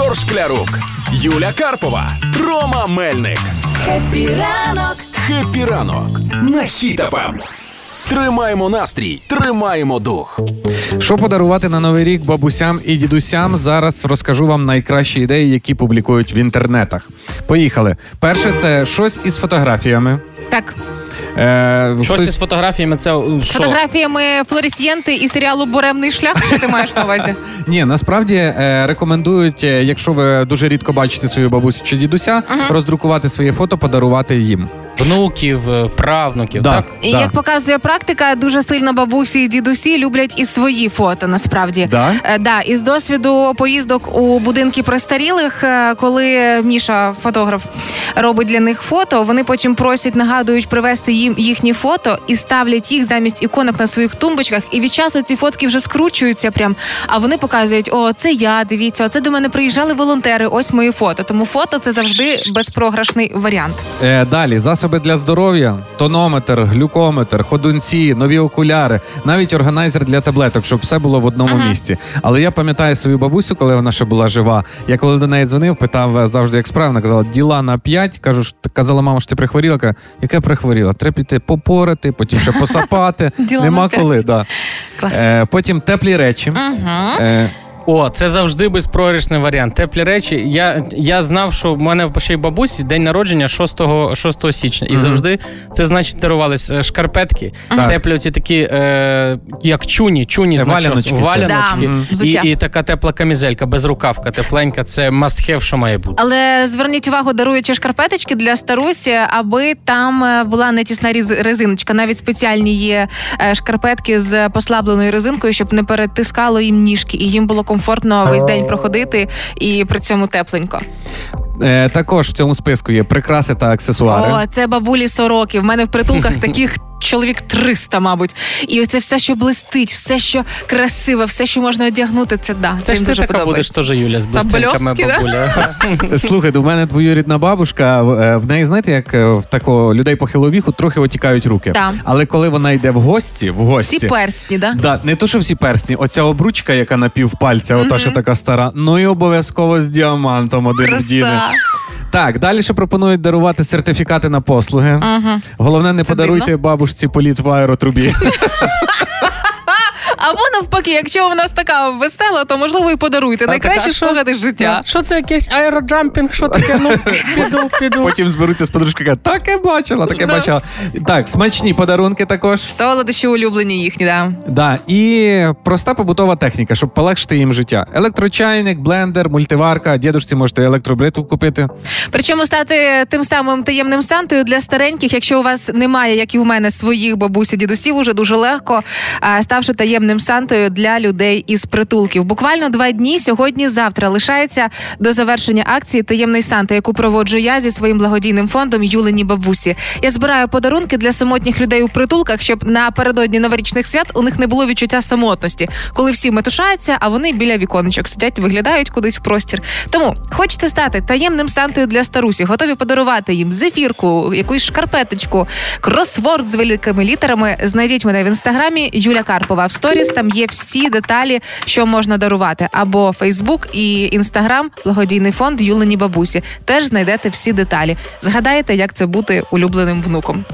Ігор Шклярук, Юля Карпова, Рома Мельник. Happy ранок! Happy ранок на Хіт FM. Тримаємо настрій, тримаємо дух. Що подарувати на новий рік бабусям і дідусям? Зараз розкажу вам найкращі ідеї, які публікують в інтернетах. Поїхали. Перше, це щось із фотографіями. Так, Е, Щось хтось- із фотографіями це е, що? фотографіями флорісьєнти і серіалу Буремний шлях. Що ти маєш на увазі? Ні, насправді е, рекомендують, е, якщо ви дуже рідко бачите свою бабусю чи дідуся, роздрукувати своє фото, подарувати їм. Внуків, е, правнуків, Да. так? І Да. як показує практика, дуже сильно бабусі і дідусі люблять і свої фото. Насправді, Да? Е, да, із досвіду поїздок у будинки престарілих, е, коли Міша, фотограф, робить для них фото, вони потім просять, нагадують привезти їм їхні фото і ставлять їх замість іконок на своїх тумбочках. І від часу ці фотки вже скручуються прям. А вони показують: о, це я, дивіться, оце до мене приїжджали волонтери. Ось мої фото. Тому фото це завжди безпрограшний варіант. Е, далі засоби для здоров'я, тонометр, глюкометр, ходунці, нові окуляри, навіть органайзер для таблеток, щоб все було в одному Ага. місці. Але я пам'ятаю свою бабусю, коли вона ще була жива. Я коли до неї дзвонив, питав е, завжди, як справа, вона казала, діла на 5. Кажу, казала, мама, що ти прихворіла. Каже, яке прихворіла? Треба піти попорати, потім ще посапати. Нема коли. Клас. Е, потім теплі речі. О, це завжди безпрограшний варіант. Теплі речі. Я, я знав, що в мене ще й бабусі день народження 6, 6 січня. І Мгм. завжди це значить дарувались е, шкарпетки, Так. теплі оці такі, е, як чуні, чуні Е, з валяночки. валяночки. Да, І, і така тепла камізелька, безрукавка, тепленька. Це must have, що має бути. Але зверніть увагу, даруючи шкарпеточки для старусі, аби там е, була не тісна різ- резиночка. Навіть спеціальні є шкарпетки з послабленою резинкою, щоб не перетискало їм ніжки, і їм було комфортно весь день проходити і при цьому тепленько. Е, також в цьому списку є прикраси та аксесуари. О, це бабулі сороки. В мене в притулках таких. Чоловік 300, мабуть, і це все, що блистить, все, що красиве, все, що можна одягнути, це да. Це їм ж ти дуже така подобається. будеш теж, Юля, з блистинками бльостки, да? бабуля. Слухайте, у мене двоюрідна бабушка. е, В неї, знаєте, як е, в такого людей похилого віку трохи отікають руки. Так. Але коли вона йде в гості, в гості. Всі персні, да? Да, не то, що всі персні, оця обручка, яка на півпальця, ота що така стара, ну і обов'язково з діамантом один вдіне. Краса. Так, далі ще пропонують дарувати сертифікати на послуги. Головне, не Це подаруйте дивно. бабушці політ в аеротрубі. Або навпаки, якщо у нас така весела, то можливо і подаруйте. Що? спогади життя. Що це якийсь аероджампінг? Що таке? Ну, піду, піду. Потім зберуться з подружкою, кажуть, таке бачила, таке Да. бачила. Так, смачні подарунки також. Солодощі улюблені їхні, да. Да, і проста побутова техніка, щоб полегшити їм життя. Електрочайник, блендер, мультиварка, дідушці можете електробритву купити. Причому стати тим самим таємним сантою для стареньких, якщо у вас немає, як і у мене, своїх бабусі, дідусів, уже дуже легко, ставши таємним сантою для людей із притулків. Буквально два дні сьогодні-завтра лишається до завершення акції Таємний Санта, яку проводжу я зі своїм благодійним фондом Юлені Бабусі. Я збираю подарунки для самотніх людей у притулках, щоб напередодні новорічних свят у них не було відчуття самотності, коли всі метушаються, а вони біля віконечок сидять, виглядають кудись в простір. Тому хочете стати таємним сантою для старусі, готові подарувати їм зефірку, якусь шкарпеточку, кросворд з великими літерами. Знайдіть мене в інстаграмі Юля Карпова. В сторіс там є всі деталі, що можна дарувати. Або Фейсбук і Інстаграм, благодійний фонд Юлені Бабусі. Теж знайдете всі деталі. Згадаєте, як це бути улюбленим внуком.